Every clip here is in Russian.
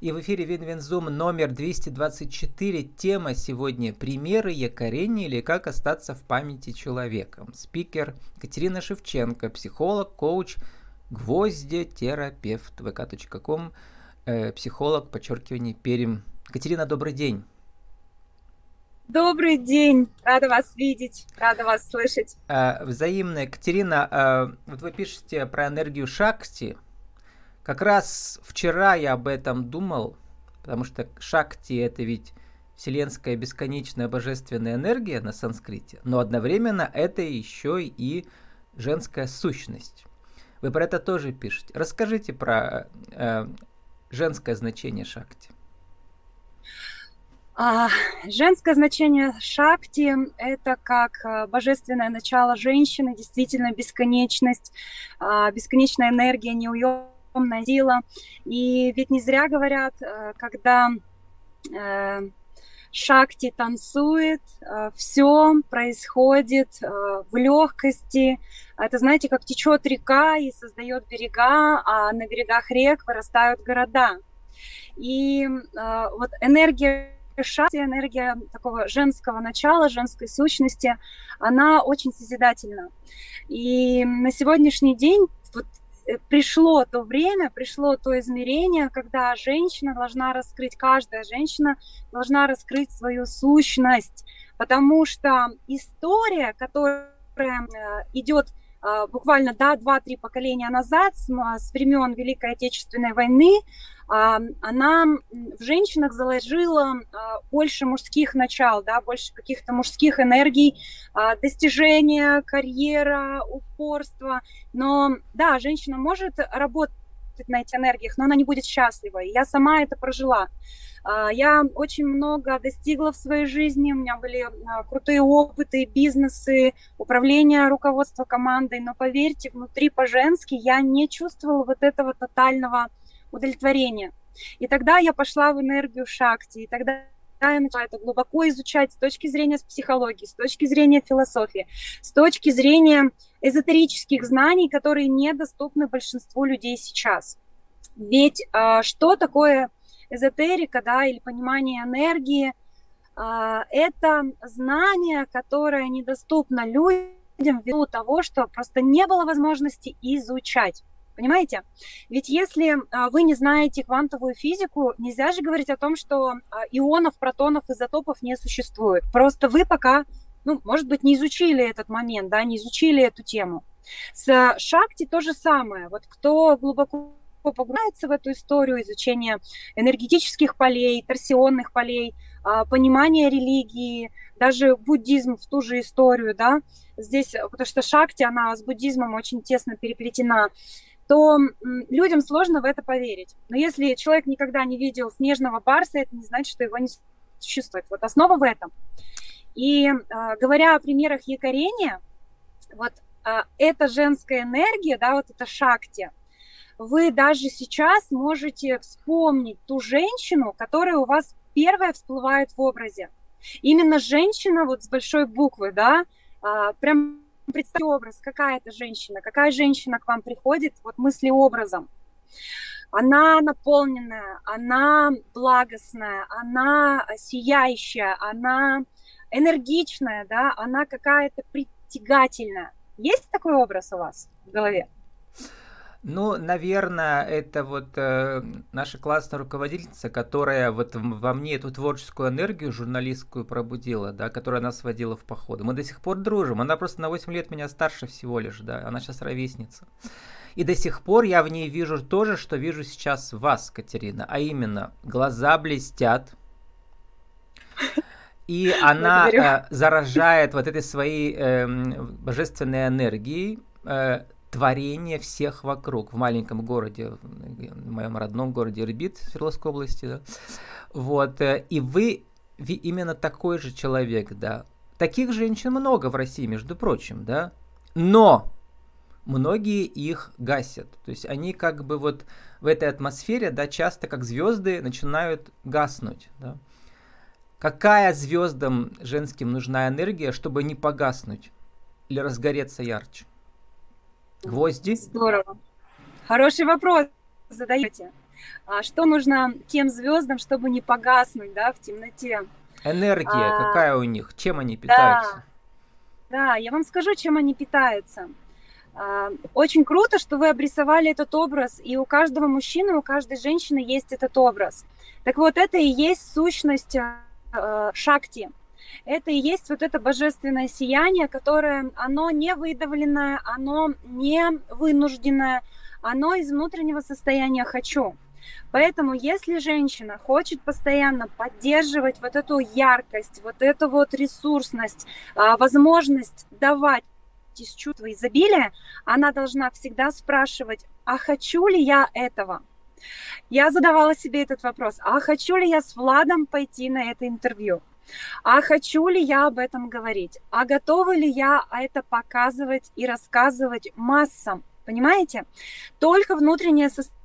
И в эфире Винвинзум номер 224. Тема сегодня «Примеры якорения или как остаться в памяти человеком». Спикер Катерина Шевченко, психолог, коуч, гвоздетерапевт, vk.com, э, психолог, подчеркивание, Перим. Катерина, добрый день. Добрый день, рада вас видеть, рада вас слышать. А, взаимно. Екатерина, а, вот вы пишете про энергию Шакти. Как раз вчера я об этом думал, потому что Шакти это ведь вселенская бесконечная божественная энергия на санскрите, но одновременно это еще и женская сущность. Вы про это тоже пишете. Расскажите про э, женское значение Шакти. А, женское значение шакти – это как а, божественное начало женщины, действительно бесконечность, а, бесконечная энергия, неуемная сила. И ведь не зря говорят, а, когда а, шакти танцует, а, все происходит в легкости. Это, знаете, как течет река и создает берега, а на берегах рек вырастают города. И вот энергия шахте энергия такого женского начала, женской сущности, она очень созидательна. И на сегодняшний день вот э, пришло то время, пришло то измерение, когда женщина должна раскрыть, каждая женщина должна раскрыть свою сущность, потому что история, которая э, идет э, буквально да, 2-3 поколения назад, с, с времен Великой Отечественной войны, она в женщинах заложила а, больше мужских начал, да, больше каких-то мужских энергий, а, достижения, карьера, упорство. Но да, женщина может работать на этих энергиях, но она не будет счастлива. я сама это прожила. А, я очень много достигла в своей жизни, у меня были крутые опыты, бизнесы, управление, руководство командой, но поверьте, внутри по-женски я не чувствовала вот этого тотального удовлетворения. И тогда я пошла в энергию шакти, и тогда я начала это глубоко изучать с точки зрения психологии, с точки зрения философии, с точки зрения эзотерических знаний, которые недоступны большинству людей сейчас. Ведь э, что такое эзотерика, да, или понимание энергии? Э, это знание, которое недоступно людям ввиду того, что просто не было возможности изучать. Понимаете? Ведь если а, вы не знаете квантовую физику, нельзя же говорить о том, что а, ионов, протонов, изотопов не существует. Просто вы пока, ну, может быть, не изучили этот момент, да, не изучили эту тему. С Шакти то же самое. Вот кто глубоко погружается в эту историю изучения энергетических полей, торсионных полей, а, понимания религии, даже буддизм в ту же историю, да, здесь, потому что Шакти, она с буддизмом очень тесно переплетена, то людям сложно в это поверить. Но если человек никогда не видел снежного барса, это не значит, что его не существует. Вот основа в этом. И э, говоря о примерах якорения, вот э, эта женская энергия, да, вот это шакти, вы даже сейчас можете вспомнить ту женщину, которая у вас первая всплывает в образе. Именно женщина вот с большой буквы, да, э, прям представьте образ, какая это женщина, какая женщина к вам приходит, вот мысли образом. Она наполненная, она благостная, она сияющая, она энергичная, да, она какая-то притягательная. Есть такой образ у вас в голове? Ну, наверное, это вот э, наша классная руководительница, которая вот во мне эту творческую энергию журналистскую пробудила, да, которая нас водила в походы. Мы до сих пор дружим. Она просто на 8 лет меня старше всего лишь, да, она сейчас ровесница. И до сих пор я в ней вижу то же, что вижу сейчас вас, Катерина, а именно глаза блестят, и она э, заражает вот этой своей э, божественной энергией, э, творение всех вокруг в маленьком городе, в моем родном городе Ирбит Свердловской области, да. Вот, э, и вы, вы именно такой же человек, да. Таких женщин много в России, между прочим, да. Но многие их гасят. То есть они как бы вот в этой атмосфере, да, часто как звезды начинают гаснуть, да. Какая звездам женским нужна энергия, чтобы не погаснуть или разгореться ярче? Гвозди? Здорово. Хороший вопрос задаете. А что нужно тем звездам, чтобы не погаснуть, да, в темноте? Энергия а, какая у них? Чем они питаются? Да, да, я вам скажу, чем они питаются. А, очень круто, что вы обрисовали этот образ, и у каждого мужчины, у каждой женщины есть этот образ. Так вот, это и есть сущность э, шакти. Это и есть вот это божественное сияние, которое, оно не выдавленное, оно не вынужденное, оно из внутреннего состояния «хочу». Поэтому, если женщина хочет постоянно поддерживать вот эту яркость, вот эту вот ресурсность, а, возможность давать из чувства изобилия, она должна всегда спрашивать, а хочу ли я этого? Я задавала себе этот вопрос, а хочу ли я с Владом пойти на это интервью? А хочу ли я об этом говорить? А готова ли я это показывать и рассказывать массам? Понимаете? Только внутреннее состояние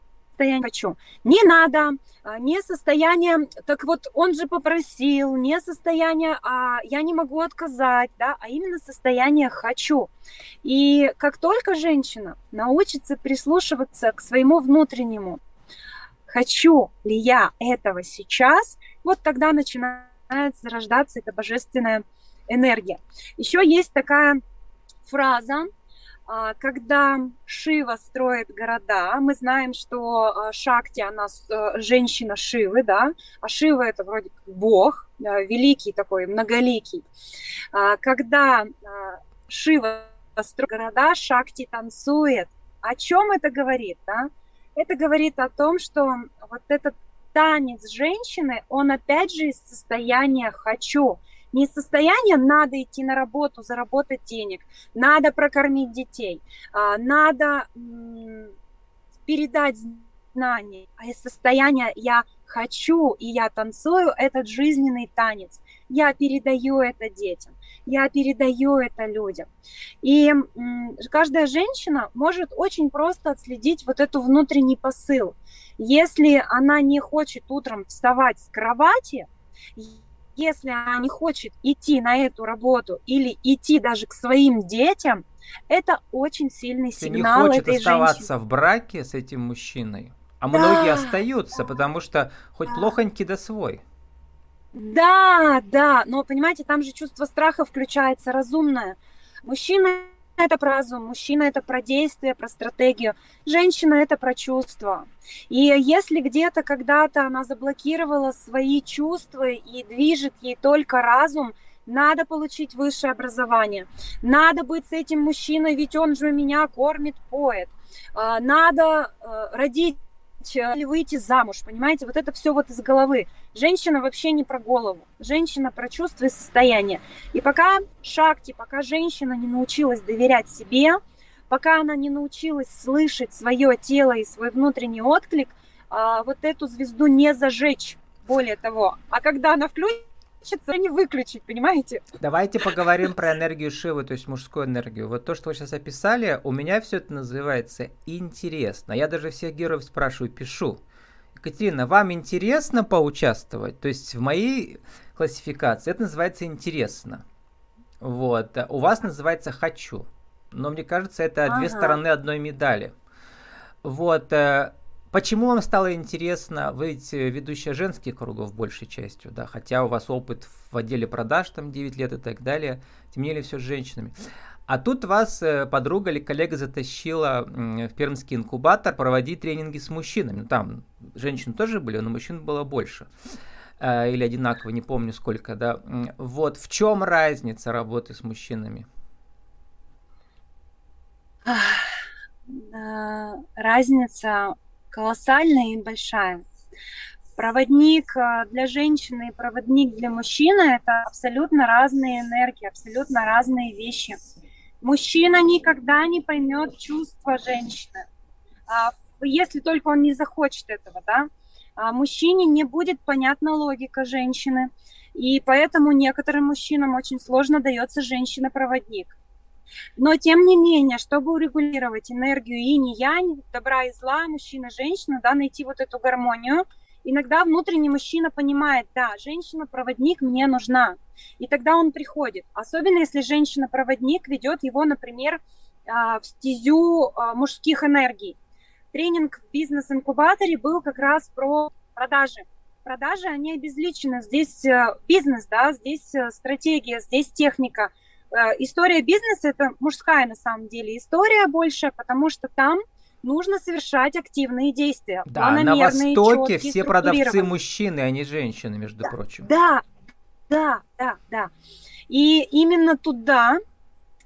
хочу. Не надо, а, не состояние, так вот он же попросил, не состояние, а я не могу отказать, да, а именно состояние хочу. И как только женщина научится прислушиваться к своему внутреннему, хочу ли я этого сейчас, вот тогда начинает зарождаться эта божественная энергия. Еще есть такая фраза, а, когда Шива строит города, мы знаем, что а, Шакти, она э, женщина Шивы, да, а Шива это вроде как бог, великий такой, многоликий. А, когда Шива строит города, Шакти танцует. О чем это говорит, да? Это говорит о том, что вот этот танец женщины, он опять же из состояния «хочу», не состояние надо идти на работу, заработать денег, надо прокормить детей, а, надо передать знания, а из состояния я хочу и я танцую этот жизненный танец. Я передаю это детям, я передаю это людям. И каждая женщина может очень просто отследить вот эту внутренний посыл. Если она не хочет утром вставать с кровати, если она не хочет идти на эту работу или идти даже к своим детям, это очень сильный сигнал не хочет этой оставаться женщины. в браке с этим мужчиной, а да. многие остаются, потому что хоть плохонький да свой. Да, да, но понимаете, там же чувство страха включается разумное. Мужчина это про разум, мужчина это про действие, про стратегию, женщина это про чувства. И если где-то когда-то она заблокировала свои чувства и движет ей только разум, надо получить высшее образование, надо быть с этим мужчиной, ведь он же меня кормит, поет, а, надо э, родить или выйти замуж, понимаете, вот это все вот из головы. Женщина вообще не про голову, женщина про чувства и состояние. И пока шахте, пока женщина не научилась доверять себе, пока она не научилась слышать свое тело и свой внутренний отклик, а, вот эту звезду не зажечь, более того. А когда она включится, хочется не выключить, понимаете? Давайте поговорим про энергию Шивы, то есть мужскую энергию. Вот то, что вы сейчас описали, у меня все это называется интересно. Я даже всех героев спрашиваю, пишу. Екатерина, вам интересно поучаствовать? То есть в моей классификации это называется интересно. Вот. У вас называется хочу. Но мне кажется, это ага. две стороны одной медали. Вот. Почему вам стало интересно? Вы ведь э, ведущая женских кругов большей частью, да, хотя у вас опыт в отделе продаж там 9 лет и так далее, тем не менее все с женщинами. А тут вас э, подруга или коллега затащила в пермский инкубатор проводить тренинги с мужчинами. Ну, там женщин тоже были, но мужчин было больше. Э, или одинаково, не помню сколько, да. Вот в чем разница работы с мужчинами? Разница колоссальная и большая. Проводник э, для женщины и проводник для мужчины – это абсолютно разные энергии, абсолютно разные вещи. Мужчина никогда не поймет чувства женщины, а, если только он не захочет этого, да. А мужчине не будет понятна логика женщины, и поэтому некоторым мужчинам очень сложно дается женщина-проводник. Но, тем не менее, чтобы урегулировать энергию инь и янь, добра и зла, мужчина, женщина, да, найти вот эту гармонию, иногда внутренний мужчина понимает, да, женщина-проводник мне нужна. И тогда он приходит. Особенно если женщина-проводник ведет его, например, а, в стезю а, мужских энергий. тренинг в бизнес-инкубаторе был как раз про продажи. Продажи, они обезличены. Здесь э, бизнес, да, здесь э, стратегия, здесь техника. Э, история бизнеса – это мужская на самом деле история больше, потому что там нужно совершать активные действия. Да, на Востоке четкие, все продавцы мужчины, а не женщины, между да, прочим. Да, да, да, да. И именно туда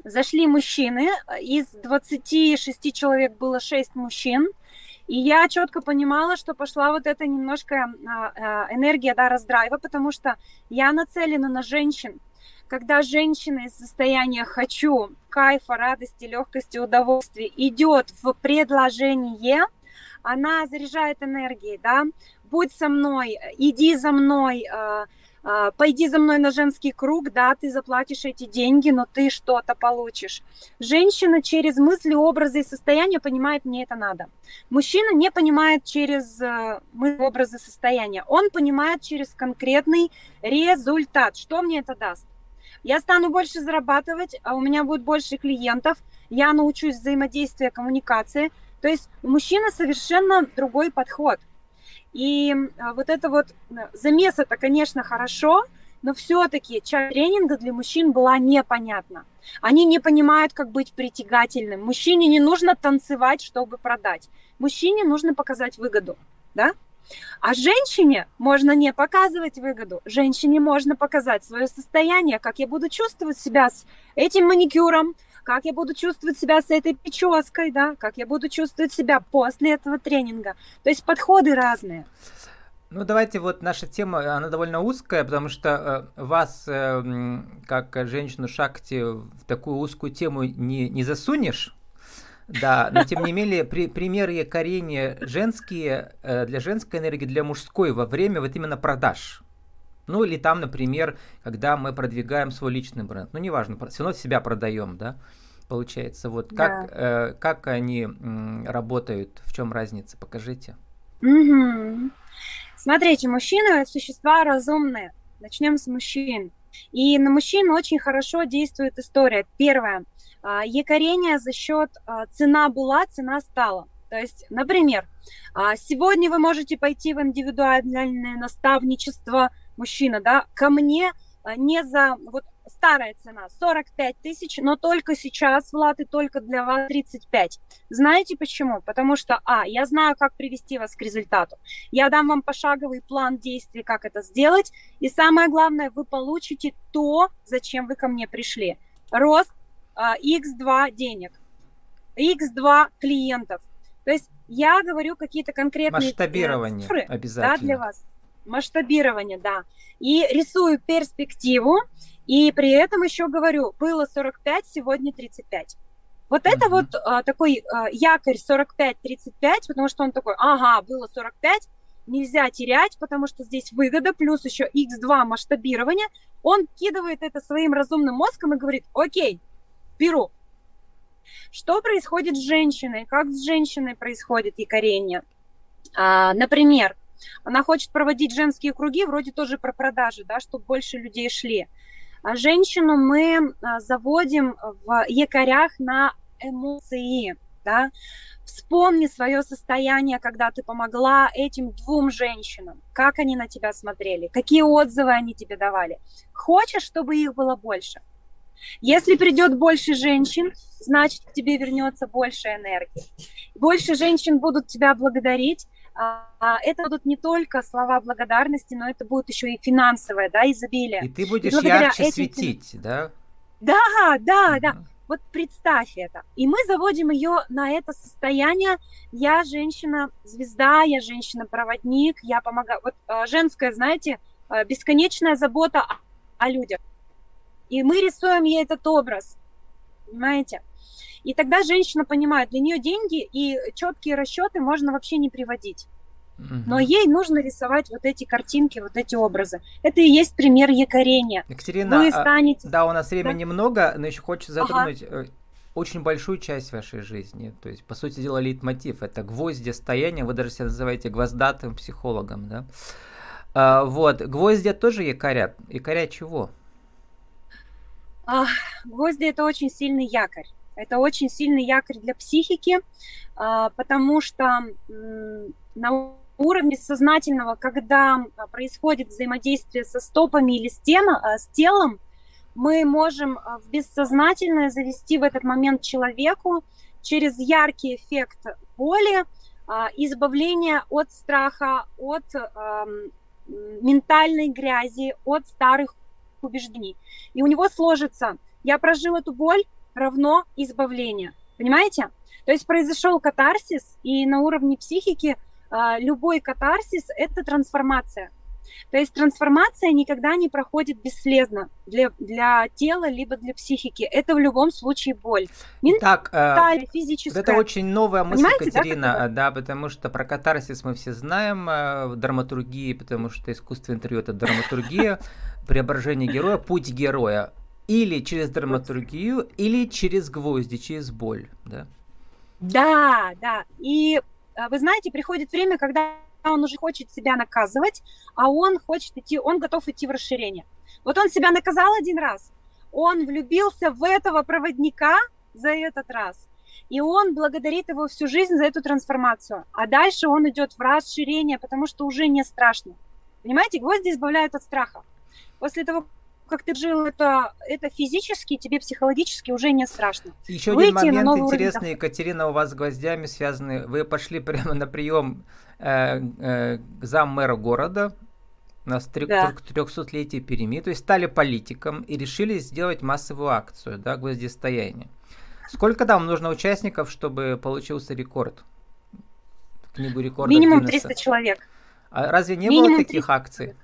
зашли мужчины. Из 26 человек было 6 мужчин. И я четко понимала, что пошла вот эта немножко а, а, энергия да, раздрайва, потому что я нацелена на женщин. Когда женщина из состояния «хочу», кайфа, радости, легкости, удовольствия идет в предложение, она заряжает энергией, да, будь со мной, иди за мной, э, э, пойди за мной на женский круг, да, ты заплатишь эти деньги, но ты что-то получишь. Женщина через мысли, образы и состояния понимает, мне это надо. Мужчина не понимает через э, мысли, образы, состояния. Он понимает через конкретный результат, что мне это даст я стану больше зарабатывать, а у меня будет больше клиентов, я научусь взаимодействия, коммуникации. То есть у мужчины совершенно другой подход. И а, вот это вот э, замес это, конечно, хорошо, но все-таки часть тренинга для мужчин была непонятна. Они не понимают, как быть притягательным. Мужчине не нужно танцевать, чтобы продать. Мужчине нужно показать выгоду, да? А женщине можно не показывать выгоду. Женщине можно показать свое состояние, как я буду чувствовать себя с этим маникюром, как я буду чувствовать себя с этой прической, да, как я буду чувствовать себя после этого тренинга. То есть подходы разные. Ну, давайте вот наша тема, она довольно узкая, потому что э, вас, э, как женщину Шакти, в такую узкую тему не, не засунешь. Да, но тем не менее, при, примеры якорения женские, э, для женской энергии, для мужской во время вот именно продаж. Ну или там, например, когда мы продвигаем свой личный бренд. Ну неважно, все равно себя продаем, да, получается. Вот как, да. э, как они м, работают, в чем разница, покажите. Угу. Смотрите, мужчины существа разумные. Начнем с мужчин. И на мужчин очень хорошо действует история. Первое – якорение за счет а, цена была, цена стала. То есть, например, а, сегодня вы можете пойти в индивидуальное наставничество мужчина, да, ко мне не за вот старая цена 45 тысяч, но только сейчас, Влад, и только для вас 35. Знаете почему? Потому что, а, я знаю, как привести вас к результату. Я дам вам пошаговый план действий, как это сделать. И самое главное, вы получите то, зачем вы ко мне пришли. Рост, x2 а, денег, x2 клиентов. То есть я говорю какие-то конкретные Масштабирование цифры обязательно. Да, для вас. Масштабирование, да. И рисую перспективу, и при этом еще говорю, было 45, сегодня 35. Вот это вот а, такой а, якорь 45-35, потому что он такой, ага, было 45, нельзя терять, потому что здесь выгода, плюс еще x2 масштабирование. Он кидывает это своим разумным мозгом и говорит, окей, беру. Что происходит с женщиной? Как с женщиной происходит якорение? А, например, она хочет проводить женские круги, вроде тоже про продажи, да, чтобы больше людей шли. А женщину мы а, заводим в якорях на эмоции, да. Вспомни свое состояние, когда ты помогла этим двум женщинам. Как они на тебя смотрели, какие отзывы они тебе давали. Хочешь, чтобы их было больше? Если придет больше женщин, значит, к тебе вернется больше энергии. Больше женщин будут тебя благодарить. А, а это будут не только слова благодарности, но это будет еще и финансовое, да, изобилие. И ты будешь и ярче этим... светить, да? Да, да, да. Вот представь это. И мы заводим ее на это состояние. Я женщина-звезда, я женщина-проводник, я помогаю. Вот э, женская, знаете, бесконечная забота о людях. И мы рисуем ей этот образ, понимаете? И тогда женщина понимает, для нее деньги и четкие расчеты можно вообще не приводить. Но ей нужно рисовать вот эти картинки, вот эти образы. Это и есть пример якорения. Екатерина, Вы а, станете... да, у нас времени да? много, но еще хочется затронуть ага. очень большую часть вашей жизни. То есть, по сути дела, лейтмотив. Это гвозди стояния, вы даже себя называете гвоздатым психологом, да? А, вот, гвозди тоже якорят. Якорят чего? А, гвозди это очень сильный якорь. Это очень сильный якорь для психики, а, потому что на уровне сознательного, когда происходит взаимодействие со стопами или с, тема, а, с телом, мы можем а, в бессознательное завести в этот момент человеку через яркий эффект боли, избавление от страха, от ментальной грязи, от старых убеждений. И у него сложится, я прожил эту боль, равно избавление. Понимаете? То есть произошел катарсис, и на уровне психики а, любой катарсис – это трансформация. То есть трансформация никогда не проходит бесследно для, для тела, либо для психики. Это в любом случае боль. Так, э, физическая. Это очень новая мысль, Понимаете, Катерина, да, да, потому что про катарсис мы все знаем э, драматургии, потому что искусство интервью – это драматургия, преображение героя, путь героя. Или через драматургию, или через гвозди, через боль, да? Да, да. И э, вы знаете, приходит время, когда он уже хочет себя наказывать, а он хочет идти, он готов идти в расширение. Вот он себя наказал один раз, он влюбился в этого проводника за этот раз, и он благодарит его всю жизнь за эту трансформацию. А дальше он идет в расширение, потому что уже не страшно. Понимаете, гвозди избавляют от страха. После того, как ты жил это, это физически, тебе психологически уже не страшно. Еще Выйти один момент интересный, уровень... Екатерина, у вас с гвоздями связаны. Вы пошли прямо на прием э, э, к зам-мэра города, у нас да. 300-летие перемирия, то есть стали политиком и решили сделать массовую акцию, да, гвоздистояние. Сколько там нужно участников, чтобы получился рекорд? Книгу рекордов Минимум Гиннесса. 300 человек. А разве не Минимум было таких 300. акций?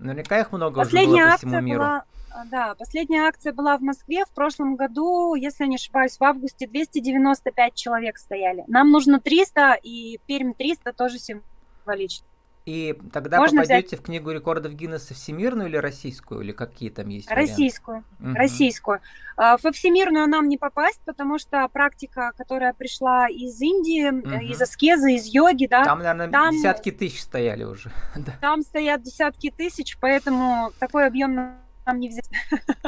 Наверняка их много последняя уже было по всему миру. Была, да, последняя акция была в Москве в прошлом году, если не ошибаюсь, в августе 295 человек стояли. Нам нужно 300, и Пермь 300 тоже символично. И тогда Можно попадете взять... в книгу рекордов Гиннесса всемирную или российскую, или какие там есть? Российскую, угу. российскую. А, во всемирную нам не попасть, потому что практика, которая пришла из Индии, угу. из аскезы, из йоги, да. Там, наверное, там... десятки тысяч стояли уже. Там стоят десятки тысяч, поэтому такой объем нам не взять.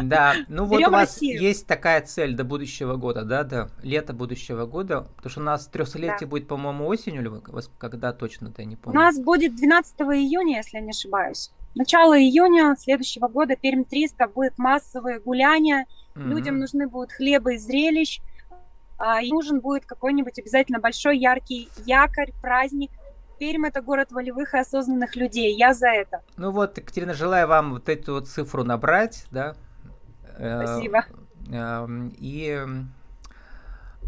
Да, ну вот Берем у вас Россию. есть такая цель до будущего года, да, до лета будущего года, потому что у нас трехсотлетие да. будет, по-моему, осенью, или когда точно-то, я не помню. У нас будет 12 июня, если я не ошибаюсь. Начало июня следующего года Пермь 300 будет массовые гуляния, mm людям нужны будут хлеба и зрелищ, а, и нужен будет какой-нибудь обязательно большой яркий якорь, праздник, Пермь – это город волевых и осознанных людей. Я за это. Ну вот, Екатерина, желаю вам вот эту вот цифру набрать, да? Э, Спасибо. Эм, и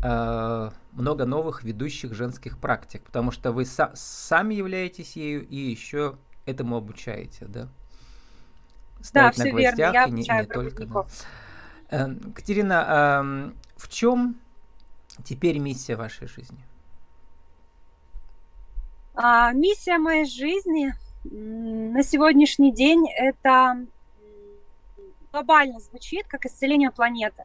э, много новых ведущих женских практик, потому что вы сами являетесь ею и еще этому обучаете, да? Ставить да, все верно. Я и не, не только. Да. Э, Катерина, эм, в чем теперь миссия вашей жизни? А, миссия моей жизни на сегодняшний день это глобально звучит как исцеление планеты.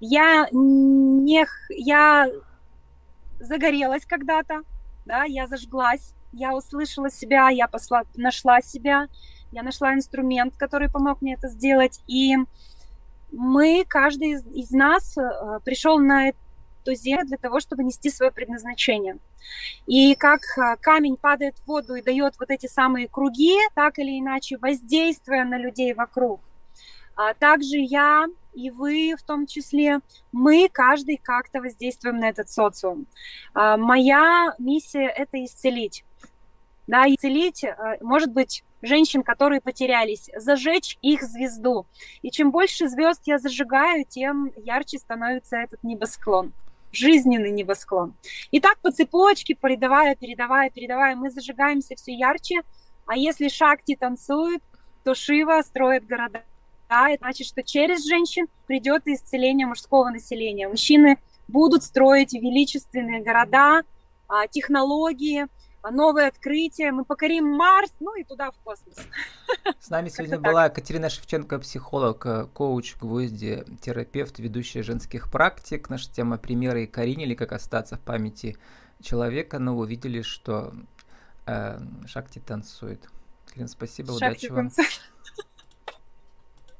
Я не, я загорелась когда-то, да, я зажглась, я услышала себя, я посла, нашла себя, я нашла инструмент, который помог мне это сделать, и мы, каждый из, из нас э, пришел на эту для того, чтобы нести свое предназначение. И как а, камень падает в воду и дает вот эти самые круги, так или иначе воздействуя на людей вокруг. А также я и вы в том числе, мы каждый как-то воздействуем на этот социум. А, моя миссия – это исцелить. Да, исцелить, может быть, женщин, которые потерялись, зажечь их звезду. И чем больше звезд я зажигаю, тем ярче становится этот небосклон жизненный небосклон. И так по цепочке, передавая, передавая, передавая, мы зажигаемся все ярче. А если Шакти танцует, то Шива строит города. Да, это значит, что через женщин придет исцеление мужского населения. Мужчины будут строить величественные города, а, технологии, новые открытия, мы покорим Марс, ну и туда в космос. С нами сегодня была Катерина Шевченко, психолог, э, коуч, гвозди, терапевт, ведущая женских практик. Наша тема примеры и Карине, или как остаться в памяти человека, но вы увидели, что э, Шакти танцует. Катерина, спасибо, Шакти удачи вам. Танцует.